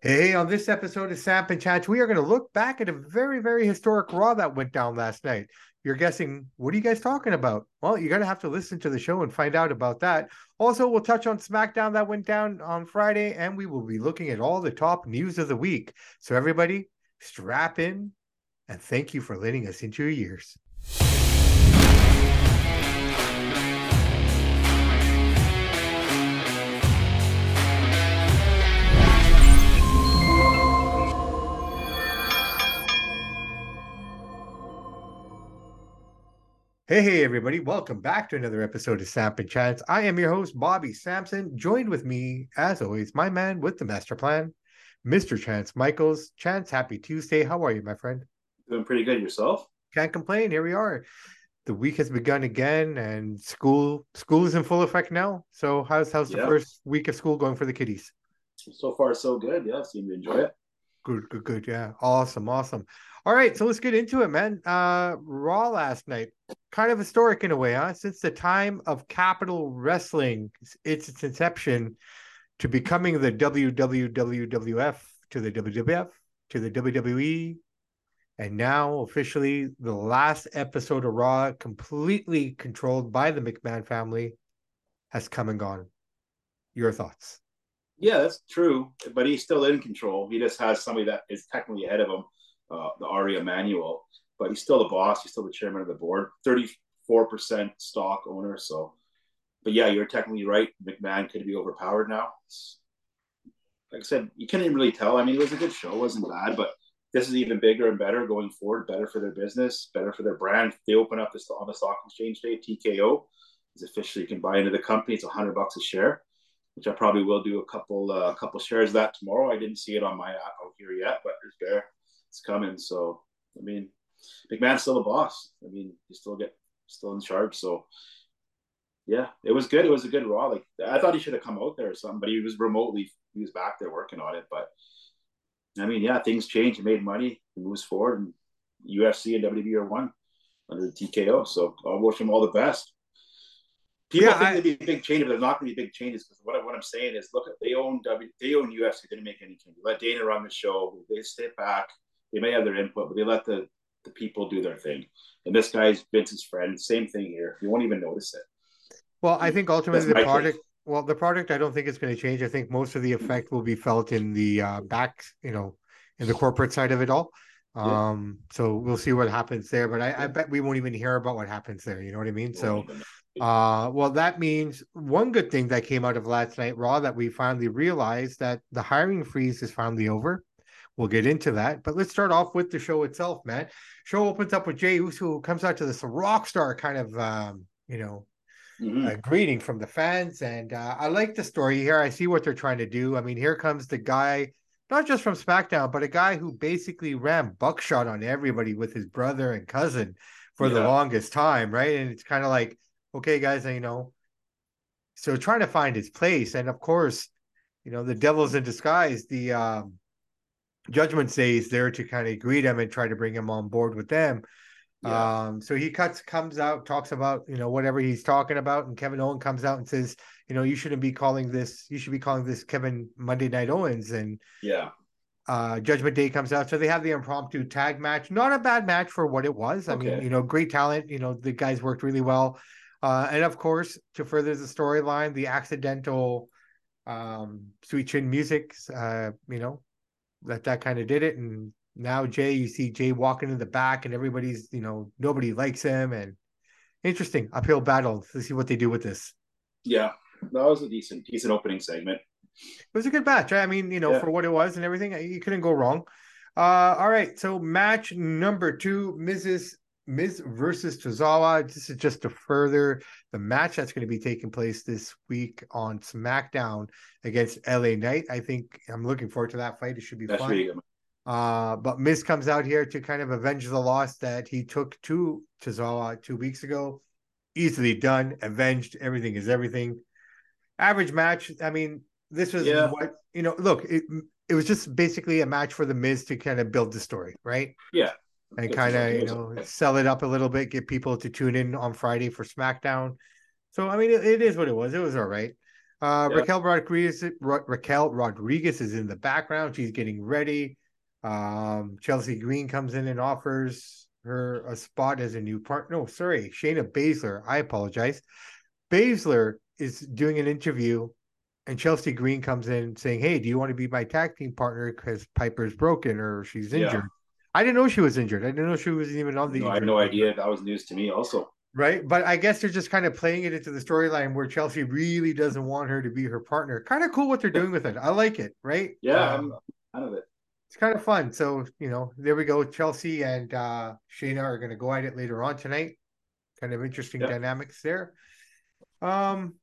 Hey, on this episode of Samp and Chance, we are going to look back at a very, very historic Raw that went down last night. You're guessing, what are you guys talking about? Well, you're going to have to listen to the show and find out about that. Also, we'll touch on SmackDown that went down on Friday, and we will be looking at all the top news of the week. So, everybody, strap in and thank you for letting us into your ears. Hey, hey, everybody. Welcome back to another episode of Samp and Chance. I am your host, Bobby Sampson. Joined with me, as always, my man with the master plan, Mr. Chance Michaels. Chance, happy Tuesday. How are you, my friend? Doing pretty good yourself. Can't complain. Here we are. The week has begun again, and school school is in full effect now. So, how's how's the first week of school going for the kiddies? So far, so good. Yeah, seem to enjoy it. Good, good, good. Yeah, awesome, awesome. All right, so let's get into it, man. Uh Raw last night, kind of historic in a way, huh? Since the time of Capital Wrestling, it's its inception to becoming the WWWF to the WWF to the WWE, and now officially the last episode of Raw, completely controlled by the McMahon family, has come and gone. Your thoughts? Yeah, that's true, but he's still in control. He just has somebody that is technically ahead of him uh, the Ari Emanuel, but he's still the boss. He's still the chairman of the board. Thirty-four percent stock owner. So, but yeah, you're technically right. McMahon could be overpowered now. Like I said, you can't really tell. I mean, it was a good show, wasn't bad, but this is even bigger and better going forward. Better for their business, better for their brand. They open up this on the stock exchange day. TKO is officially you can buy into the company. It's a hundred bucks a share which I probably will do a couple uh, couple shares of that tomorrow. I didn't see it on my app out here yet, but it's there it's coming. So I mean, McMahon's still the boss. I mean, he still get still in charge. So yeah, it was good. It was a good Raw. Like I thought he should have come out there or something, but he was remotely he was back there working on it. But I mean, yeah, things change. He made money. He moves forward, and UFC and WWE are one under the TKO. So I'll wish him all the best. People yeah, think there'd be big changes, but there's not going to be big changes because what, what I'm saying is, look, at they own W, they own UFC. They didn't make any changes. Let Dana run the show. They step back they may have their input, but they let the, the people do their thing. And this guy's Vince's friend. Same thing here. You won't even notice it. Well, I think ultimately That's the product. Well, the product I don't think it's going to change. I think most of the effect will be felt in the uh, back, you know, in the corporate side of it all. Um, yeah. so we'll see what happens there. But I, I bet we won't even hear about what happens there. You know what I mean? So uh well that means one good thing that came out of last night raw that we finally realized that the hiring freeze is finally over We'll get into that, but let's start off with the show itself, Matt. Show opens up with Jey Uso, who comes out to this rock star kind of, um, you know, mm-hmm. uh, greeting from the fans, and uh, I like the story here. I see what they're trying to do. I mean, here comes the guy, not just from SmackDown, but a guy who basically ran buckshot on everybody with his brother and cousin for yeah. the longest time, right? And it's kind of like, okay, guys, you know, so trying to find his place, and of course, you know, the devil's in disguise. The um, Judgment Day is there to kind of greet him and try to bring him on board with them. Yeah. Um, so he cuts, comes out, talks about you know whatever he's talking about, and Kevin Owens comes out and says, you know, you shouldn't be calling this, you should be calling this Kevin Monday Night Owens, and yeah. Uh, Judgment Day comes out, so they have the impromptu tag match. Not a bad match for what it was. I okay. mean, you know, great talent. You know, the guys worked really well. Uh, and of course, to further the storyline, the accidental um, sweet chin music. Uh, you know, that that kind of did it. And now Jey, you see Jey walking in the back, and everybody's you know nobody likes him, and interesting uphill battle to see what they do with this. Yeah, that was a decent decent opening segment. It was a good match. I mean, you know, yeah. for what it was and everything, you couldn't go wrong. Uh, all right, so match number two, Mrs. Miz versus Tozawa. This is just to further the match that's going to be taking place this week on SmackDown against LA Knight. I think I'm looking forward to that fight. It should be that's fun. Really uh, but Miz comes out here to kind of avenge the loss that he took to Tozawa two weeks ago. Easily done, avenged. Everything is everything. Average match. I mean, this was yeah. what you know. Look, it, it was just basically a match for the Miz to kind of build the story, right? Yeah and kind of you know sell it up a little bit, get people to tune in on Friday for SmackDown. So I mean, it, it is what it was. It was all right. Uh, yeah. Raquel Rodriguez, Ra- Raquel Rodriguez is in the background. She's getting ready. Um, Chelsea Green comes in and offers her a spot as a new partner. No, sorry, Shayna Baszler. I apologize. Baszler is doing an interview, and Chelsea Green comes in saying, "Hey, do you want to be my tag team partner? Because Piper's broken or she's injured." Yeah. I didn't know she was injured. I didn't know she wasn't even on the. No, I had no idea. That was news to me, also. Right, but I guess they're just kind of playing it into the storyline where Chelsea really doesn't want her to be her partner. Kind of cool what they're doing with it. I like it. Right? Yeah, um, I'm kind of it it's kind of fun. So, you know, there we go. Chelsea and uh Shayna are going to go at it later on tonight. Kind of interesting yeah. dynamics there. Um,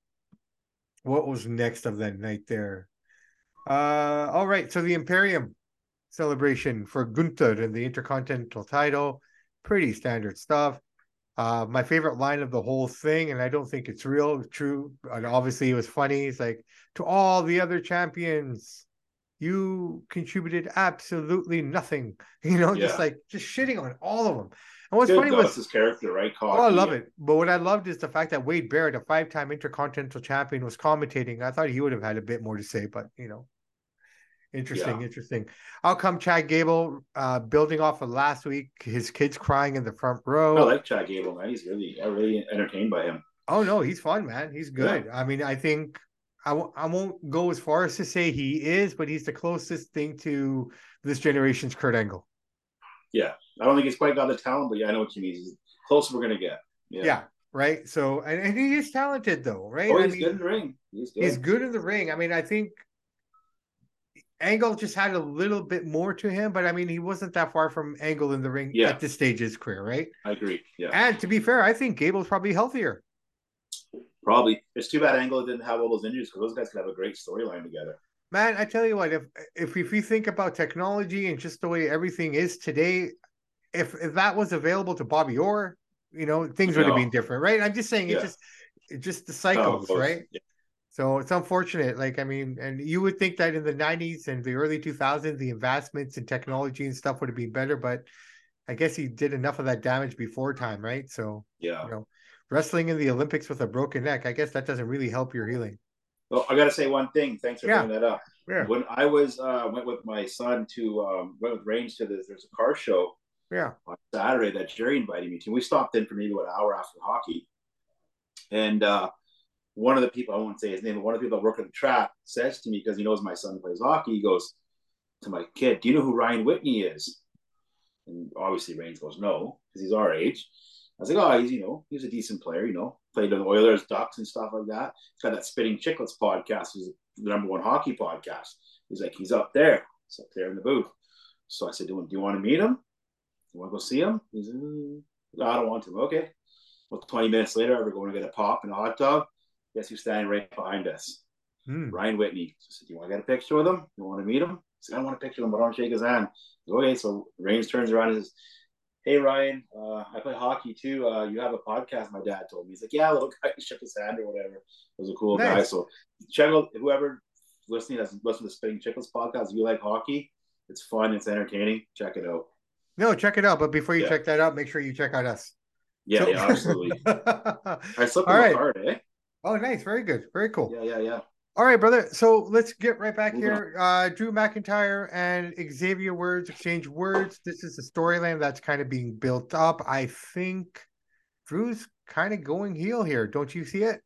what was next of that night there? Uh, all right. So the Imperium celebration for Gunther and the Intercontinental title, pretty standard stuff. Uh, my favorite line of the whole thing, and I don't think it's real, true, and obviously it was funny. It's like to all the other champions, you contributed absolutely nothing. You know, yeah. just like just shitting on all of them. And what's funny was his character, right? Cocky. Oh, I love it. But what I loved is the fact that Wade Barrett, a five-time Intercontinental Champion, was commentating. I thought he would have had a bit more to say, but you know, interesting, yeah. interesting. How come Chad Gable, uh, building off of last week, his kids crying in the front row? I like Chad Gable, man. He's really, I'm really entertained by him. Oh no, he's fun, man. He's good. Yeah. I mean, I think I w- I won't go as far as to say he is, but he's the closest thing to this generation's Kurt Angle. Yeah, I don't think he's quite got the talent, but yeah, I know what you mean. He's close we're gonna get. Yeah. yeah. right. So, and, and, he is talented though, right? Oh, he's I mean, good in the ring. He's good. he's good in the ring. I mean, I think Angle just had a little bit more to him, but I mean, he wasn't that far from Angle in the ring yeah. at this stage of his career, right? I agree. Yeah. And to be fair, I think Gable's probably healthier. Probably. It's too bad Angle didn't have all those injuries because those guys could have a great storyline together. Man, I tell you what, if if if you think about technology and just the way everything is today, if if that was available to Bobby Orr, you know, things would have been different, right? I'm just saying, yeah. it's just it's just the cycles, oh, right? Yeah. So it's unfortunate. Like, I mean, and you would think that in the 90s and the early 2000s, the advancements in technology and stuff would have been better, but I guess he did enough of that damage before time, right? So, yeah, you know, wrestling in the Olympics with a broken neck, I guess that doesn't really help your healing. Well, I got to say one thing. Thanks for yeah. bringing that up. Yeah. When I was uh, went with my son to um, went with Range to this, there's a car show. Yeah. On Saturday that Jerry invited me to. We stopped in for maybe an hour after hockey, and uh, one of the people I won't say his name, but one of the people that work at the track says to me because he knows my son plays hockey. He goes to my kid, "Do you know who Ryan Whitney is?" And obviously, Range goes, "No," because he's our age. I was like, oh, he's you know he's a decent player, you know, played the Oilers, Ducks, and stuff like that. He's got that Spitting Chicklets podcast, He's the number one hockey podcast. He's like, he's up there, he's up there in the booth. So I said, do, do you want to meet him? You want to go see him? He's, mm, I don't want to. Okay. Well, 20 minutes later, we're going to get a pop and a hot dog. Guess who's standing right behind us? Hmm. Ryan Whitney. So I said, do you want to get a picture with him? You want to meet him? I said, I want a picture with him, but I don't shake his hand. Okay, so Rains turns around and says, hey Ryan, uh, I play hockey too. Uh, you have a podcast. My dad told me. He's like, yeah, little guy shook his hand or whatever. It was a cool nice. guy. So check out whoever listening has listened to the Spitting Chicklets podcast. If you like hockey, it's fun. It's entertaining. Check it out. No, check it out. But before you yeah. check that out, make sure you check out us. Yeah, so- yeah absolutely. I slipped right. the card, eh? Oh, nice. Very good. Very cool. Yeah, yeah, yeah. All right, brother. So let's get right back here. Uh, Drew McIntyre and Xavier Woods exchange words. This is the storyline that's kind of being built up. I think Drew's kind of going heel here. Don't you see it?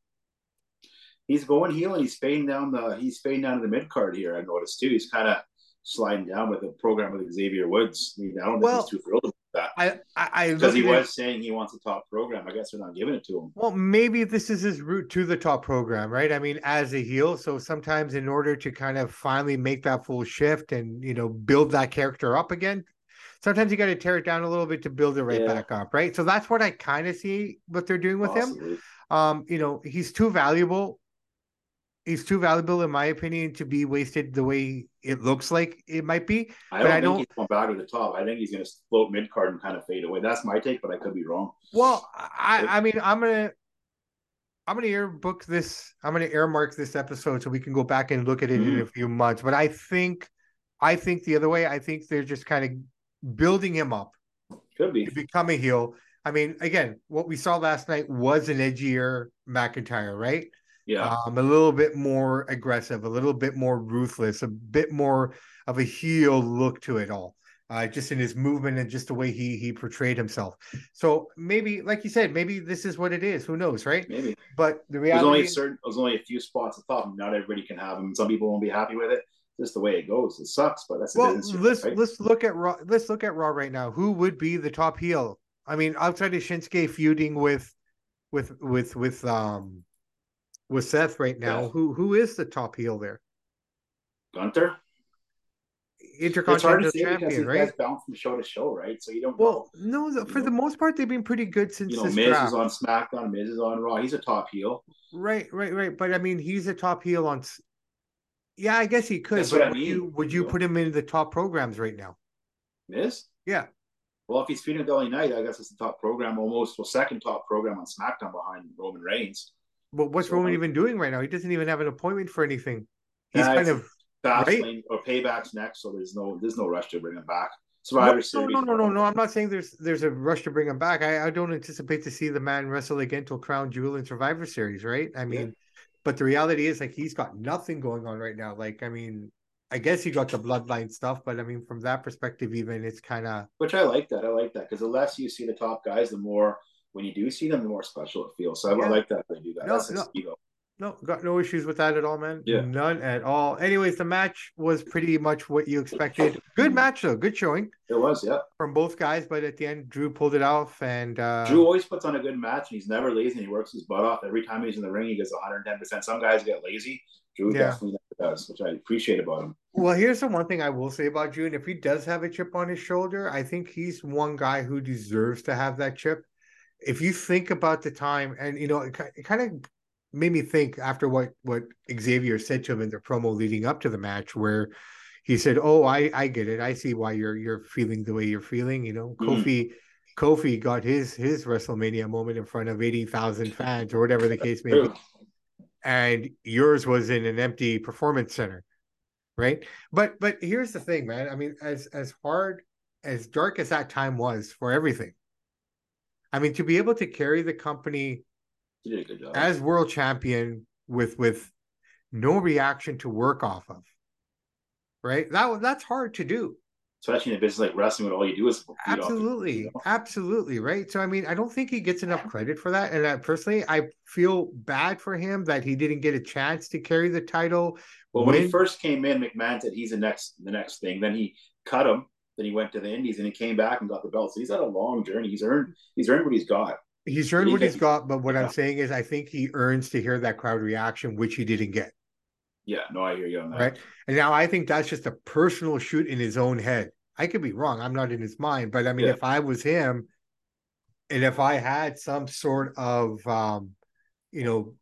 He's going heel and he's fading down the he's fading down to the mid card here. I noticed too. He's kind of sliding down with the program with Xavier Woods. I, mean, I don't well, think he's too thrilled that. I I because he was saying he wants a top program. I guess they're not giving it to him. Well, maybe this is his route to the top program, right? I mean, as a heel, so sometimes in order to kind of finally make that full shift and you know build that character up again, sometimes you got to tear it down a little bit to build it right yeah. back up, right? So that's what I kind of see what they're doing with Possibly. him. Um, you know, he's too valuable he's too valuable in my opinion to be wasted the way it looks like it might be. I don't I think don't... he's going back to the top. I think he's going to float mid card and kind of fade away. That's my take, but I could be wrong. Well, I, I mean, I'm gonna I'm gonna air book this. I'm gonna earmark this episode so we can go back and look at it mm-hmm. in a few months. But I think, I think the other way. I think they're just kind of building him up. Could be to become a heel. I mean, again, what we saw last night was an edgier McIntyre, right? Yeah. Um, a little bit more aggressive, a little bit more ruthless, a bit more of a heel look to it all. Uh, just in his movement and just the way he he portrayed himself. So maybe, like you said, maybe this is what it is. Who knows, right? Maybe. But the There's reality, only is- certain. There's only a few spots at the top. Not everybody can have them. Some people won't be happy with it. Just the way it goes. It sucks, but that's the well, let's right? let's look at Raw. Let's look at Raw right now. Who would be the top heel? I mean, outside of Shinsuke feuding with with with with um with Seth right now, who who is the top heel there? Hard Intercontinental to say because champion, right? guys bounce from show to show, right? So you don't Well, know. no, for know. the most part, they've been pretty good since You know, Miz draft. is on SmackDown. Miz is on Raw. He's a top heel. Right, right, right. But I mean, he's a top heel on. Yeah, I guess he could. That's but what I would you would you you know? put him in the top programs right now? Miz. Yeah. Well, if he's feeding with LA Knight, I guess it's the top program, almost well, second top program on SmackDown behind Roman Reigns. But what's Roman even doing right now? He doesn't even have an appointment for anything. He's kind of Right. or paybacks next, so there's no there's no rush to bring him back. Survivor no, Series. no, no, no, no. I'm not saying there's there's a rush to bring him back. I, I don't anticipate to see the man wrestle again till Crown Jewel and Survivor Series, right? I mean, but the reality is like he's got nothing going on right now. Like, I mean, I guess he got the bloodline stuff, but I mean, from that perspective, even it's kind of Which I like that. I like that because the less you see the top guys, the more when you do see them, the more special it feels. So I, Yeah. I like that they do that. No, That's no. ego. No, got no issues with that at all, man. Yeah. None at all. Anyways, the match was pretty much what you expected. Good match though, good showing It was, yeah. from both guys, but at the end, Drew pulled it off and uh Drew always puts on a good match, and he's never lazy. And he works his butt off every time he's in the ring. He gives 110. percent Some guys get lazy. Drew Yeah. definitely never does, which I appreciate about him. well, here's the one thing I will say about Drew, and if he does have a chip on his shoulder, I think he's one guy who deserves to have that chip. If you think about the time, and you know, it, it kind of made me think after what what Xavier said to him in the promo leading up to the match, where he said, "Oh, I I get it. I see why you're you're feeling the way you're feeling." You know, Mhm. Kofi Kofi got his his WrestleMania moment in front of eighty thousand fans or whatever the case may be, and yours was in an empty performance center, right? But but here's the thing, man. I mean, as as hard as dark as that time was for everything, I mean, to be able to carry the company He did a good job. as world champion with with no reaction to work off of right that that's hard to do Especially in a business like wrestling, when all you do is feed off the- absolutely know? absolutely right so i mean i don't think he gets enough credit for that and I, personally i feel bad for him that he didn't get a chance to carry the title Well, when he first came in, McMahon said he's the next the next thing. Then he cut him. Then he went to the Indies and he came back and got the belt. So he's had a long journey. He's earned he's earned what he's got. he's earned He what he's got but what yeah. i'm saying is i think he earns to hear that crowd reaction which he didn't get Yeah, no, I hear you on that. right and now i think that's just a personal shoot in his own head i could be wrong i'm not in his mind but i mean Yeah. if i was him and if i had some sort of um you know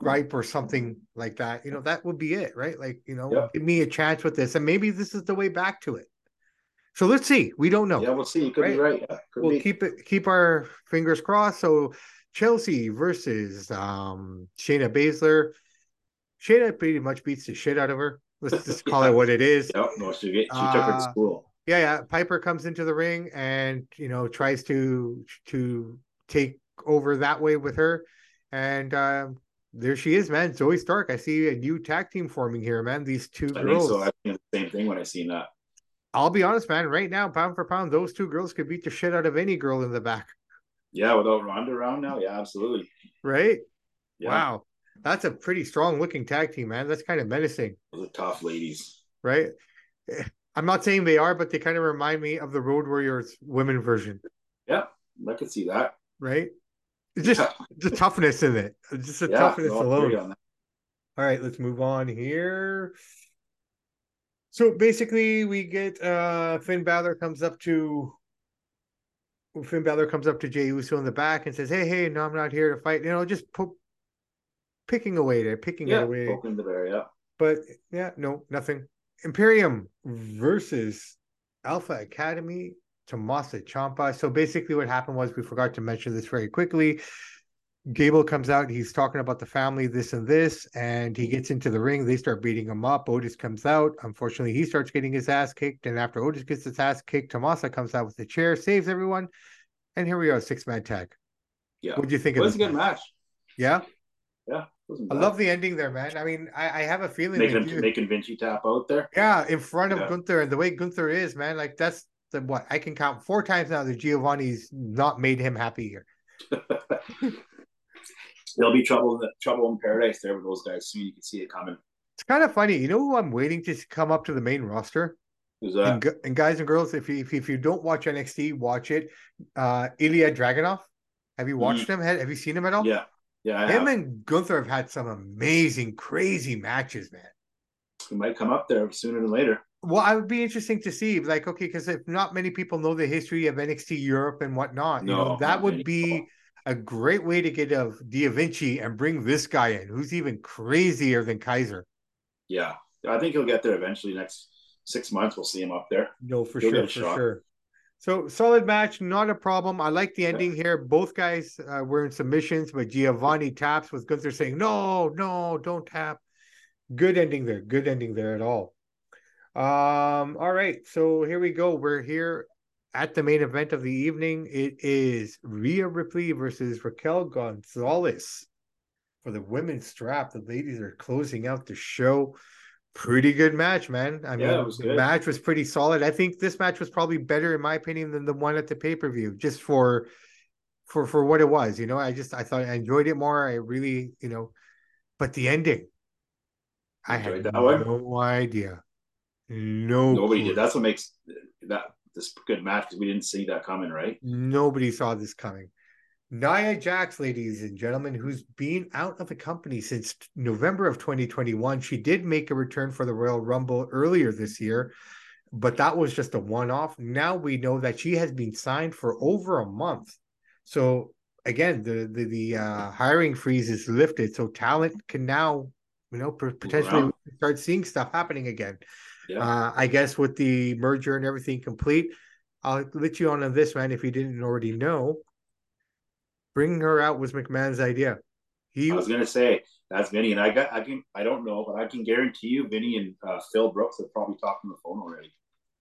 gripe or something like that you know that would be it right like you know Yeah. give me a chance with this and maybe this is the way back to it so let's see we don't know Yeah, we'll see. You could be right. Yeah, could we'll be. keep it keep our fingers crossed. So Chelsea versus um Shayna Baszler. Shayna pretty much beats the shit out of her. Let's just call Yeah. it what it is. Yep, no, she, she took her to Uh, school. Yeah, yeah. Piper comes into the ring and you know tries to to take over that way with her, and um, there she is, man. Zoe Stark. I see a new tag team forming here, man. These two I think girls. so. I think the same thing when I seen that. I'll be honest, man. Right now, pound for pound, those two girls could beat the shit out of any girl in the back. Yeah, without Ronda around now, yeah, absolutely. Right? Yeah, Wow. That's a pretty strong looking tag team, man. That's kind of menacing, those are tough ladies. right? Eh, I'm not saying they are, but they kind of remind me of the Road Warriors women version, Yeah, I could see that. right? Just Yeah. the toughness in it. Just the Yeah, toughness alone. agree on that. All right, let's move on here. So basically, we get uh Finn Balor comes up to Finn Balor comes up to Jey Uso in the back and says, "Hey, hey, no, I'm not here to fight." You know, just po- picking away there, picking Yeah, it away. poking the bear. Yeah, But yeah, no, nothing. Imperium versus Alpha Academy, Tommaso Ciampa. So basically, what happened was we forgot to mention this very quickly. Gable comes out, he's talking about the family, this and this, and he gets into the ring. They start beating him up. Otis comes out. Unfortunately, he starts getting his ass kicked. And after Otis gets his ass kicked, Tommaso comes out with the chair, saves everyone. And here we are, six man tag. yeah. What do you think It of was a good match. Yeah, Yeah. I love the ending there, man. I mean, I, I have a feeling making him, making Vinci tap out there. Yeah, in front of yeah. Gunther, and the way Gunther is, man, like that's the what I can count four times now that Giovanni's not made him happy here. There'll be trouble, in the, trouble in paradise there with those guys soon. You can see it coming. It's kind of funny. You know who I'm waiting to come up to the main roster? Who's that? And, and guys and girls, if you, if, if you don't watch NXT, watch it. Uh Ilya Dragunov. Have you watched mm. him? Have you seen him at all? Yeah. Yeah. I him have. and Gunther have had some amazing, crazy matches, man. He might come up there sooner than later. Well, I would be interesting to see, like, okay, because if not many people know the history of NXT Europe and whatnot, no, you know, that would be a great way to get of Vinci and bring this guy in, who's even crazier than Kaiser. Yeah, I think he'll get there eventually. Next six months, we'll see him up there. No, for he'll sure, for sure. So solid match, not a problem. I like the ending here. Both guys uh, were in submissions, but Giovanni taps with Gunther saying, "No, no, don't tap." Good ending there. Good ending there at all. Um. All right. So here we go. We're here at the main event of the evening. It is Rhea Ripley versus Raquel Gonzalez for the women's strap. The ladies are closing out the show. Pretty good match, man. I yeah, mean, the match was pretty solid. I think this match was probably better, in my opinion, than the one at the pay per view, just for for for what it was. You know, I just I thought I enjoyed it more. I really, you know, but the ending, I had no one? idea. No, nobody clue. did. That's what makes that this good match because we didn't see that coming, right? Nobody saw this coming. Nia Jax, ladies and gentlemen, who's been out of the company since November of 2021. She did make a return for the Royal Rumble earlier this year, but that was just a one off. Now we know that she has been signed for over a month. So again, the the, the uh, hiring freeze is lifted, so talent can now, you know, potentially wow. start seeing stuff happening again. Yeah. Uh, I guess with the merger and everything complete, I'll let you on on this, man. If you didn't already know, bringing her out was McMahon's idea. He I was gonna say that's Vinny, and I got I can I don't know, but I can guarantee you, Vinny and uh, Phil Brooks have probably talked on the phone already.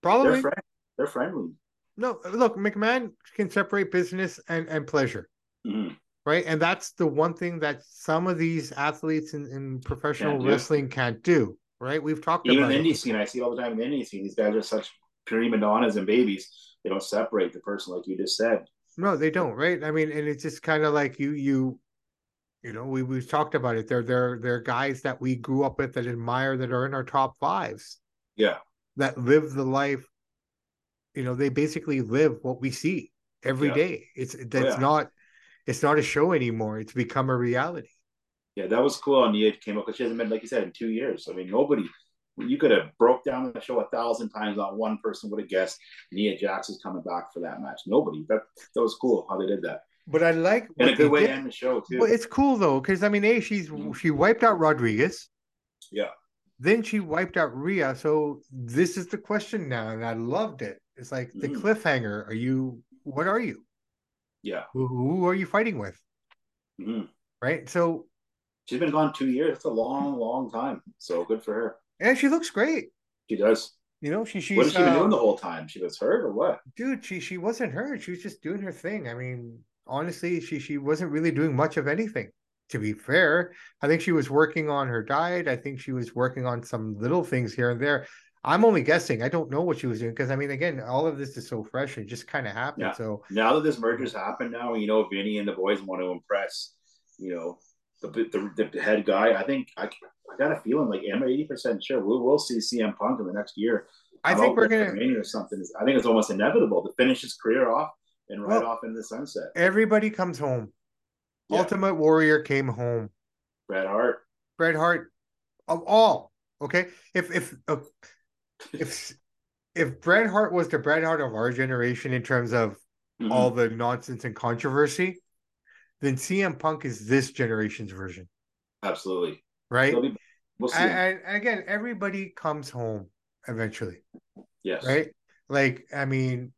Probably they're, friend, they're friendly. No, look, McMahon can separate business and and pleasure. Mm-hmm. Right, and that's the one thing that some of these athletes in, in professional can't wrestling can't do. Right, we've talked even about in the indie scene. I see all the time in the indie scene. These guys are such prima donnas and babies. They don't separate the person, like you just said. No, they don't, right? I mean, and it's just kind of like you you you know, we we've talked about it. They're they're they're guys that we grew up with that admire that are in our top fives. Yeah. That live the life, you know, they basically live what we see every yeah. day. It's that's yeah. not it's not a show anymore. It's become a reality. Yeah, that was cool on Nia came up because she hasn't been like you said in two years. I mean, nobody you could have broke down the show a thousand times. Not one person would have guessed Nia Jax is coming back for that match. Nobody. That that was cool how they did that. But I like and a good way did. to end the show too. Well, it's cool though because I mean, a she's mm-hmm. she wiped out Rodriguez. Yeah. Then she wiped out Rhea. So this is the question now, and I loved it. It's like mm-hmm. the cliffhanger. Are you? What are you? Yeah. Who, who are you fighting with? Mm-hmm. Right. So she's been gone two years. It's a long, long time. So good for her. And she looks great. She does. You know, she she's what has she been uh, doing the whole time? She was hurt or what? Dude, she she wasn't hurt. She was just doing her thing. I mean, honestly, she she wasn't really doing much of anything. To be fair, I think she was working on her diet. I think she was working on some little things here and there. I'm only guessing. I don't know what she was doing because I mean, again, all of this is so fresh. It just kind of happened. Yeah. So now that this merger's happened, now you know Vinny and the boys want to impress. You know, the the, the head guy. I think I I got a feeling like I'm eighty percent sure we will see CM Punk in the next year. I, think we're gonna or something. I think it's almost inevitable to finish his career off and ride well, off into the sunset. Everybody comes home. Yeah. Ultimate Warrior came home. Bret Hart. Bret Hart, of all. Okay, if if uh, if if Bret Hart was the Bret Hart of our generation in terms of mm-hmm. all the nonsense and controversy, then CM Punk is this generation's version. Absolutely. Right. Be, we'll see. And, and, again, everybody comes home eventually. Yes. Right. Like, I mean,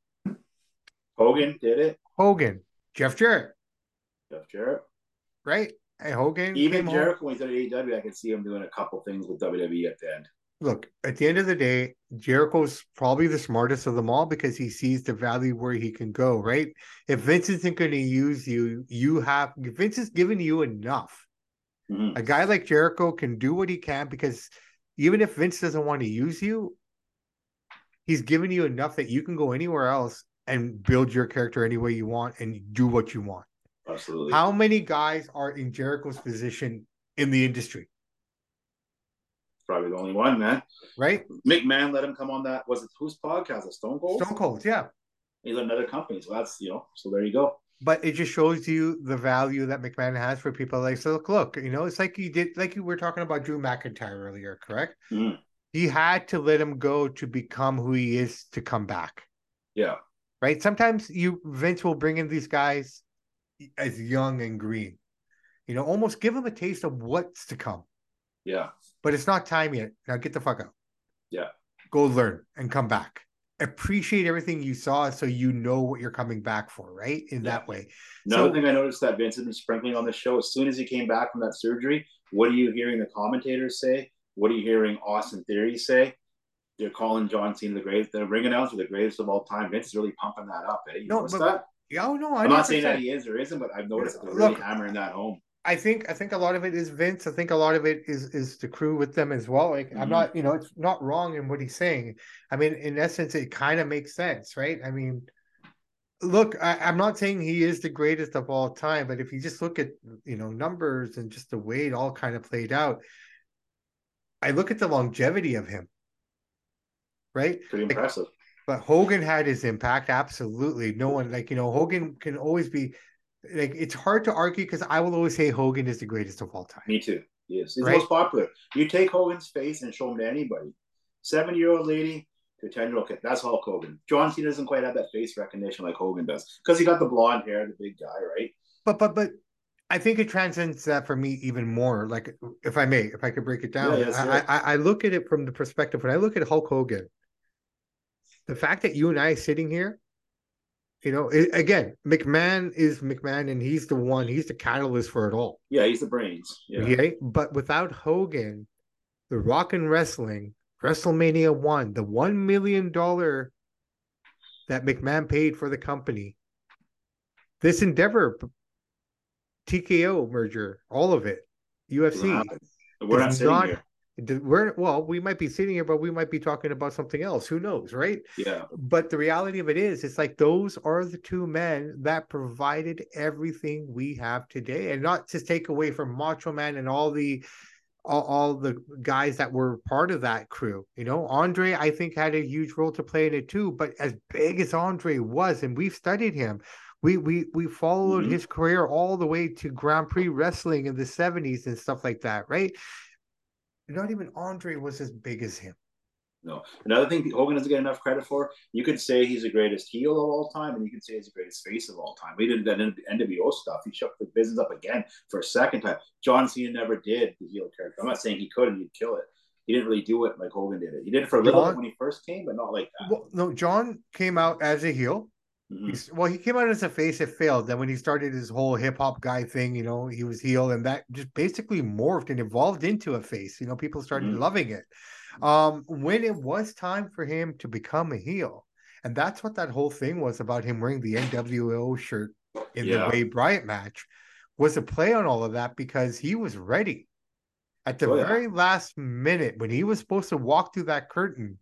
Hogan did it. Hogan, Jeff Jarrett. Jeff Jarrett. Right. Hey, Hogan. Even Jericho when he's at AEW, I can see him doing a couple things with WWE at the end look, at the end of the day, Jericho's probably the smartest of them all because he sees the value where he can go, right? If Vince isn't going to use you, you have Vince has given you enough. Mm-hmm. A guy like Jericho can do what he can because even if Vince doesn't want to use you, he's given you enough that you can go anywhere else and build your character any way you want and do what you want. Absolutely. How many guys are in Jericho's position in the industry? Probably the only one, man. Right? McMahon let him come on that. Was it whose podcast? A Stone Cold? Stone Cold, yeah. He's another company. So that's, you know, so there you go. But it just shows you the value that McMahon has for people like, so look, look, you know, it's like you did, like you were talking about Drew McIntyre earlier, correct? Mm. He had to let him go to become who he is to come back. Yeah. Right. Sometimes you, Vince will bring in these guys as young and green. You know, almost give them a taste of what's to come. Yeah. But it's not time yet. Now get the fuck out. Yeah. Go learn and come back. Appreciate everything you saw so you know what you're coming back for, right? In yeah. that way. Another so, thing I noticed that Vince has been sprinkling on the show, as soon as he came back from that surgery, what are you hearing the commentators say? What are you hearing Austin Theory say? They're calling John Cena the greatest. They're ringing out for the greatest of all time. Vince is really pumping that up. Eh? You no, but, that? Yeah, oh, no, I'm not saying that he is or isn't, but I've noticed they're really Look, hammering that home. I think I think a lot of it is Vince. I think a lot of it is is the crew with them as well. Like mm-hmm. I'm not, you know, it's not wrong in what he's saying. I mean, in essence, it kind of makes sense, right? I mean, look, I, am not saying he is the greatest of all time, but if you just look at you know numbers and just the way it all kind of played out, I look at the longevity of him. Right? Pretty impressive. Like, but Hogan had his impact. Absolutely. No one like, you know, Hogan can always be like it's hard to argue because I will always say Hogan is the greatest of all time. Me too. Yes. He's right? most popular. You take Hogan's face and show him to anybody. Seven year old lady to a 10 year old kid. That's Hulk Hogan. John Cena doesn't quite have that face recognition like Hogan does. Because he got the blonde hair, the big guy, right? But but but I think it transcends that for me even more. Like, if I may, if I could break it down, yeah, I, I, I, look at it from the perspective when I look at Hulk Hogan, the fact that you and I sitting here, you know, it, again, McMahon is McMahon, and he's the one, he's the catalyst for it all. Yeah, he's the brains. Yeah. Okay? But without Hogan, the Rock and Wrestling, WrestleMania one, the one million dollar that McMahon paid for the company, this endeavor, TKO merger, all of it, UFC, we're not not, here we're well we might be sitting here but we might be talking about something else. Who knows right? Yeah. But the reality of it is it's like those are the two men that provided everything we have today. And not to take away from macho man and all the all, all the guys that were part of that crew you know? Andre i think had a huge role to play in it too but as big as andre was and we've studied him we we we followed mm-hmm. his career all the way to Grand Prix wrestling in the 70s and stuff like that, right? Not even Andre was as big as him. No. Another thing Hogan doesn't get enough credit for, you could say he's the greatest heel of all time, and you can say he's the greatest face of all time. We did that NWO stuff. He shook the business up again for a second time. John Cena never did the heel character. I'm not saying he could and he'd kill it. He didn't really do it like Hogan did it. He did it for a little John, when he first came, but not like that. Well, no, John came out as a heel. Mm-hmm. Well, he came out as a face. It failed. Then when he started his whole hip hop guy thing, you know, he was heel, and that just basically morphed and evolved into a face. You know, people started mm-hmm. loving it. Um, when it was time for him to become a heel, and that's what that whole thing was about him wearing the NWO shirt in yeah. the Wade Barrett match, was a play on all of that because he was ready at the oh, yeah. very last minute when he was supposed to walk through that curtain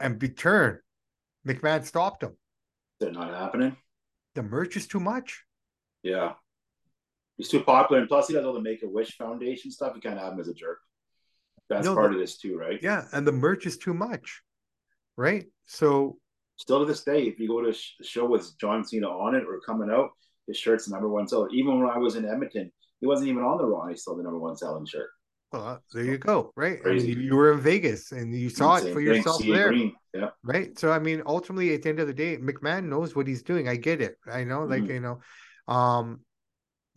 and be turned. McMahon stopped him that not happening? The merch is too much. Yeah. He's too popular. And plus, he does all the Make a Wish Foundation stuff. You kind of have him as a jerk. That's no, part the, of this too, right? Yeah. And the merch is too much. Right. So, still to this day, if you go to a show with John Cena on it or coming out, his shirt's the number one seller. Even when I was in Edmonton, he wasn't even on the Raw. He's still the number one selling shirt. Well, there you go. Right. I mean, you were in Vegas and you saw Same it for thing. yourself there. Yeah. Right. So, I mean, ultimately, at the end of the day, McMahon knows what he's doing. I get it. I know, like, mm-hmm. you know, um,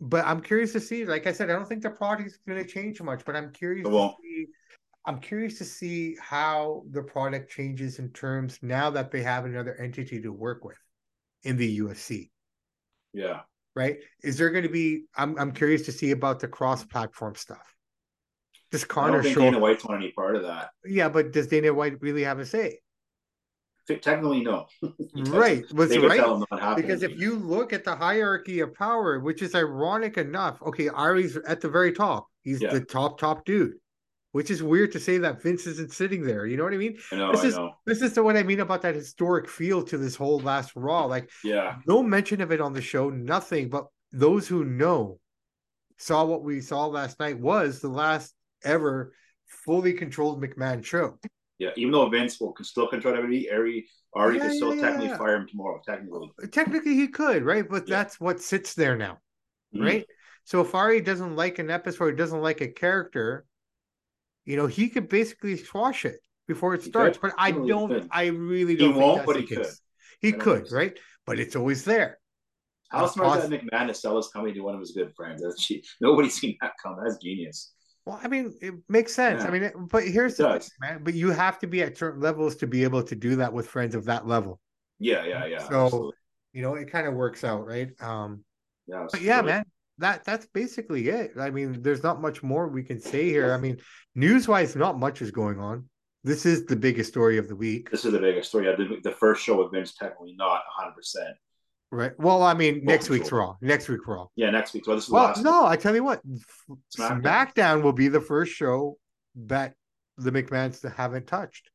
but I'm curious to see. Like I said, I don't think the product is going to change much, but I'm curious to see. I'm curious to see how the product changes in terms now that they have another entity to work with in the UFC. Yeah. Right. Is there going to be? I'm I'm curious to see about the cross-platform stuff. Does Conor I don't think show Dana White's want any part of that. Yeah, but does Dana White really have a say? Technically no. right, was right. Because if you look at the hierarchy of power, which is ironic enough, okay, Ari's at the very top. He's yeah. the top top dude. Which is weird to say that Vince isn't sitting there. You know what I mean? I know, this I is know. this is the what I mean about that historic feel to this whole last Raw. Like, yeah, no mention of it on the show, nothing. But those who know saw what we saw last night was the last ever fully controlled McMahon show. Yeah, even though Vince will still control everybody, Ari Ari yeah, can still yeah, technically yeah. fire him tomorrow. Technically, technically he could, right? But that's what sits there now, mm-hmm. right? So if Ari doesn't like an episode, he doesn't like a character, you know, he could basically squash it before it starts. But I don't. I really don't. He won't, but he could. He could, right? But it's always there. How smart is that McMahon to sell his company to one of his good friends? That's Nobody's seen that come. That's genius. Well, I mean, it makes sense. Yeah. I mean, but here's the thing, man. But you have to be at certain levels to be able to do that with friends of that level. Yeah, yeah, yeah. So absolutely. you know, it kind of works out, right? Um, yeah, but yeah, man. That that's basically it. I mean, there's not much more we can say here. I mean, news wise, not much is going on. This is the biggest story of the week. This is the biggest story. Yeah, the, the first show with Vince technically not 100. percent Right. Well, I mean, next week's Raw. Next week Raw. Yeah, next week's. Well, this is well, no. I tell you what, SmackDown. SmackDown. will be the first show that the McMahons haven't touched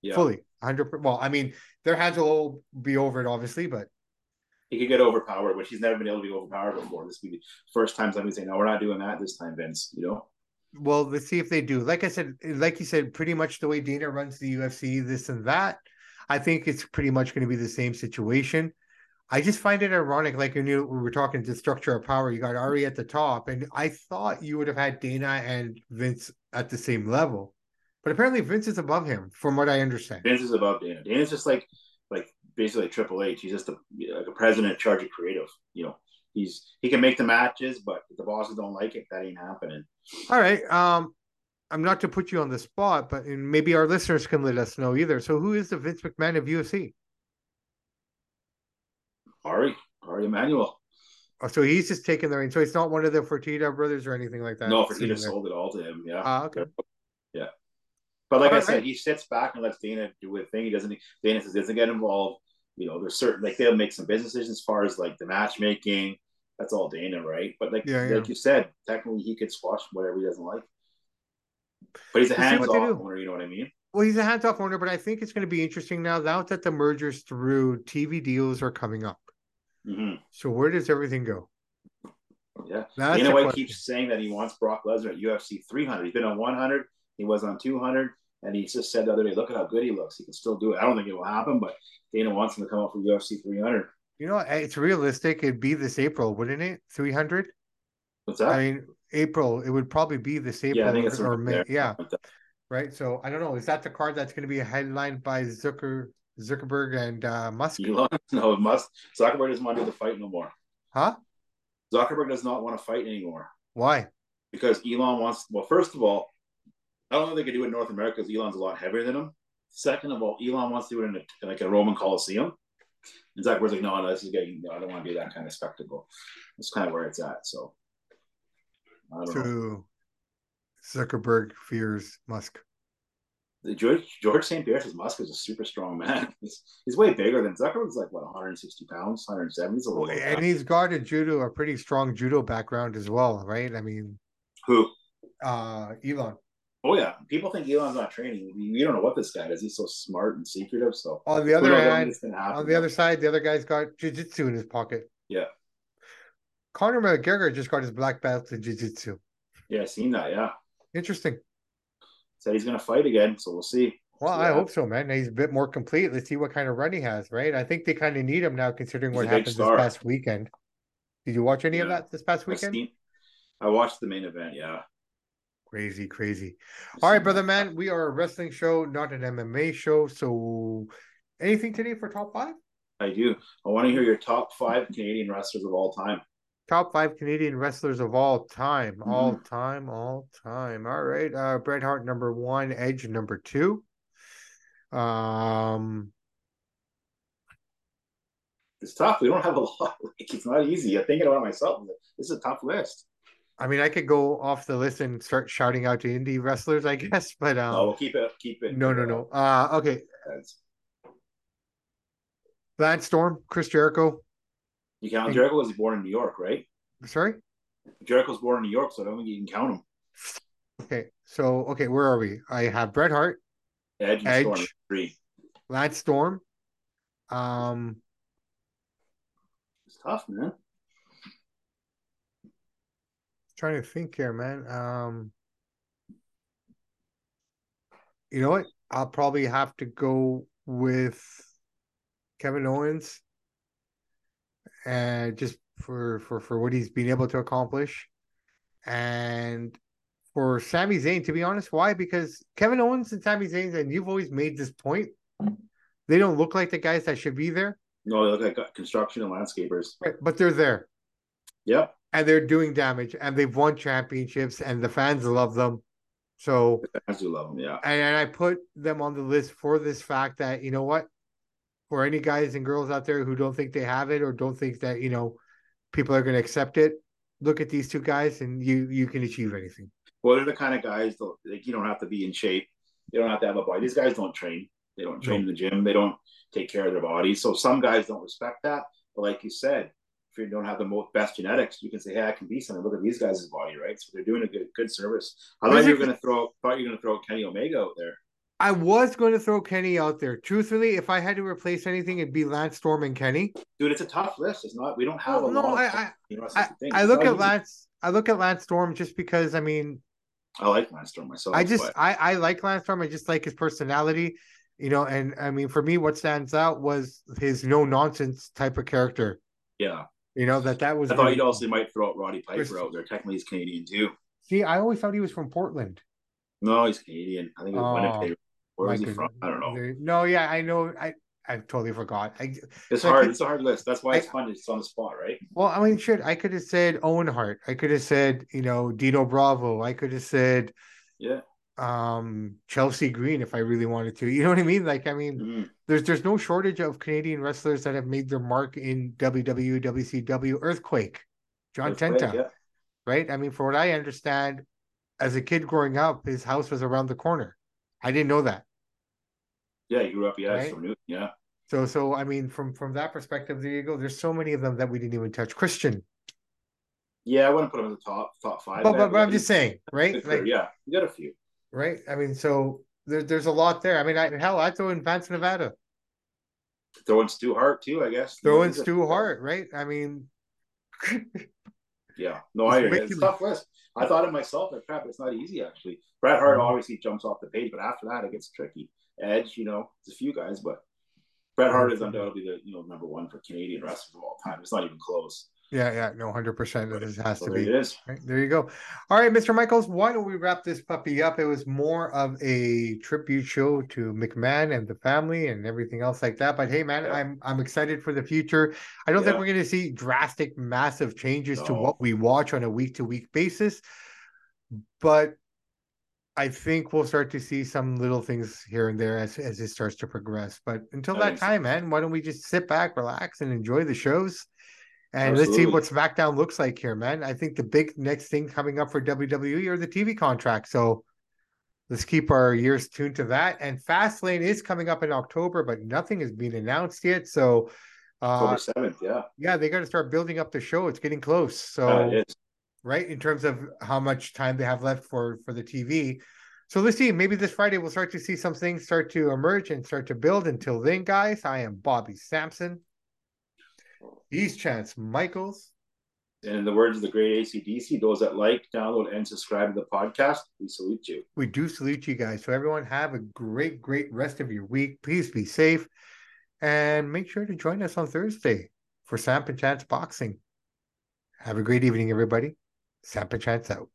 yeah. fully. Hundred. Well, I mean, their hands will all be over it, obviously, but he could get overpowered, which he's never been able to be overpowered before. This would be the first time somebody's saying, "No, we're not doing that this time, Vince." You know. Well, let's see if they do. Like I said, like you said, pretty much the way Dana runs the UFC, this and that. I think it's pretty much going to be the same situation. I just find it ironic. Like you knew we were talking to structure of power, you got Ari at the top, and I thought you would have had Dana and Vince at the same level, but apparently Vince is above him, from what I understand. Vince is above Dana. Dana's just like like basically Triple H. He's just a like a president in charge of creative. You know, he's he can make the matches, but if the bosses don't like it, that ain't happening. All right. Um, I'm not to put you on the spot, but maybe our listeners can let us know either. So, who is the Vince McMahon of UFC? Ari, Ari Emanuel. Oh, so he's just taking the reins. So it's not one of the Fertitta brothers or anything like that. No, Fertitta sold it all to him. Yeah. Ah, okay. Yeah. But like all I said, he sits back and lets Dana do a thing. He doesn't. Dana says doesn't get involved. You know, there's certain like they'll make some business decisions as far as like the matchmaking. That's all Dana, right? But like yeah, yeah. like you said, technically he could squash whatever he doesn't like. But he's a hands-off owner. You know what I mean? Well, he's a hands-off owner, but I think it's going to be interesting now. Now that the mergers through TV deals are coming up, Mm-hmm. So where does everything go? Yeah, That's Dana White keeps saying that he wants Brock Lesnar at UFC 300. He's been on 100. He was on 200, and he just said the other day, "Look at how good he looks. He can still do it." I don't think it will happen, but Dana wants him to come up for UFC 300. You know, it's realistic. It'd be this April, wouldn't it? 300. What's that? I mean, April. It would probably be this April yeah, I think it's or May. There. Yeah. Right. So I don't know. Is that the card that's going to be headlined by Zucker Zuckerberg and uh, Musk? Elon, no, Musk. Zuckerberg doesn't want to do the fight no more. Huh? Zuckerberg does not want to fight anymore. Why? Because Elon wants. Well, first of all, I don't know if they could do it in North America because Elon's a lot heavier than him. Second of all, Elon wants to do it in a, like a Roman Coliseum. And Zuckerberg's like, no, no, this is getting. No, I don't want to do that kind of spectacle. That's kind of where it's at. So. I don't True. Zuckerberg fears Musk. George George St. Pierre says Musk is a super strong man. He's, he's way bigger than Zuckerberg's like what 160 pounds, 170. He's a little and he's got a judo, a pretty strong judo background as well, right? I mean, who? Uh, Elon. Oh yeah, people think Elon's not training. We don't know what this guy is. He's so smart and secretive. So on the other hand, on the other side, the other guy's got jujitsu in his pocket. Yeah. Conor McGregor just got his black belt in jiu-jitsu. Yeah, seen that. Yeah. Interesting said he's going to fight again, so we'll see. Well, I hope so, man. He's a bit more complete. Let's see what kind of run he has, right? I think they kind of need him now, considering he's what happened this past weekend. Did you watch any yeah. of that this past weekend? Seen, I watched the main event. Yeah. Crazy, crazy. All right, brother, man. We are a wrestling show, not an MMA show. So, anything today for top five? I do. I want to hear your top five Canadian wrestlers of all time top five Canadian wrestlers of all time, mm-hmm. all time, all time. All right, uh, Bret Hart number one, Edge number two. Um, it's tough. We don't have a lot. It's not easy. I'm thinking about myself. This is a tough list. I mean, I could go off the list and start shouting out to indie wrestlers, I guess, but um, no, we'll keep it. Keep it. No, no, no. Uh, okay. Lance Storm, Chris Jericho. You count Jericho was born in New York, right? Sorry? Jericho Jericho's born in New York, so I don't think you can count him. Okay, so okay, where are we? I have Bret Hart, Edge, Edge, Storm, three. Lance Storm. Um, it's tough, man. Trying to think here, man. Um, you know what? I'll probably have to go with Kevin Owens, and just for for for what he's been able to accomplish, and for Sami Zayn. To be honest, why? Because Kevin Owens and Sami Zayn, and you've always made this point, they don't look like the guys that should be there. No, they look like uh, construction and landscapers. Right, but they're there. Yep. And they're doing damage, and they've won championships, and the fans love them. So the fans do love them, yeah. And, and I put them on the list for this fact that you know what, for any guys and girls out there who don't think they have it or don't think that you know people are going to accept it, look at these two guys, and you you can achieve anything. Well, they're the kind of guys that like you don't have to be in shape. You don't have to have a body. These guys don't train. They don't train no. in the gym. They don't take care of their bodies. So some guys don't respect that. But like you said, if you don't have the most best genetics, you can say, "Hey, I can be something." Look at these guys' body, right? So they're doing a good good service. I thought you were going to throw. Thought you were going to throw Kenny Omega out there. I was going to throw Kenny out there. Truthfully, if I had to replace anything, it'd be Lance Storm and Kenny. Dude, it's a tough list. It's not. We don't have well, a no, lot. I, of, I, you know, I, I look at Lance. I look at Lance Storm just because. I mean, I like Lance Storm myself. I just, I, I like Lance Storm. I just like his personality you know and i mean for me what stands out was his no nonsense type of character yeah you know that that was i thought you'd also might throw out roddy piper out there technically he's canadian too see i always thought he was from portland no he's canadian i think it was oh, winnipeg where is he from i don't know no yeah i know i I totally forgot. I, it's hard. Could, it's a hard list. That's why it's I, fun. It's on the spot, right? Well, I mean, shit. I could have said Owen Hart. I could have said, you know, Dino Bravo. I could have said, yeah, um Chelsea Green if I really wanted to. You know what I mean? Like I mean mm-hmm. there's there's no shortage of Canadian wrestlers that have made their mark in WWE, WCW, Earthquake, John Earthquake, Tenta. Yeah. Right? I mean for what I understand as a kid growing up his house was around the corner. I didn't know that. Yeah, you grew up yeah, right? Newton, yeah. So so I mean from from that perspective there you go. There's so many of them that we didn't even touch. Christian. Yeah, I wouldn't put him in the top top 5. But, but, but I'm just saying, right? Like, yeah, you got a few right? I mean, so there, there's a lot there. I mean, I, hell, I throw in Vance Nevada. Throw in Stu Hart too, I guess. Throw in Stu Hart, right? I mean, yeah, no, I agree. It's tough list. I thought it myself. Like, crap, it's not easy actually. Bret Hart mm-hmm. obviously jumps off the page, but after that, it gets tricky. Edge, you know, it's a few guys, but Bret Hart is undoubtedly the you know number one for Canadian wrestlers of all time. It's not even close. Yeah, yeah, no, hundred percent. This has to be. It is. Right, there you go. All right, Mr. Michaels, why don't we wrap this puppy up? It was more of a tribute show to McMahon and the family and everything else like that. But hey, man, yeah. I'm I'm excited for the future. I don't yeah. think we're going to see drastic, massive changes no. to what we watch on a week to week basis, but I think we'll start to see some little things here and there as as it starts to progress. But until that time, man, why don't we just sit back, relax, and enjoy the shows? And Absolutely. let's see what SmackDown looks like here, man. I think the big next thing coming up for WWE are the TV contracts. So let's keep our ears tuned to that. And Fastlane is coming up in October, but nothing has been announced yet. So uh, October seventh, yeah, yeah, they got to start building up the show. It's getting close. So uh, right in terms of how much time they have left for for the TV. So let's see. Maybe this Friday we'll start to see some things start to emerge and start to build. Until then, guys, I am Bobby Sampson. East Chance Michaels. And in the words of the great ACDC, those that like, download, and subscribe to the podcast, we salute you. We do salute you guys. So, everyone, have a great, great rest of your week. Please be safe. And make sure to join us on Thursday for Samp and Chance Boxing. Have a great evening, everybody. Samp and Chance out.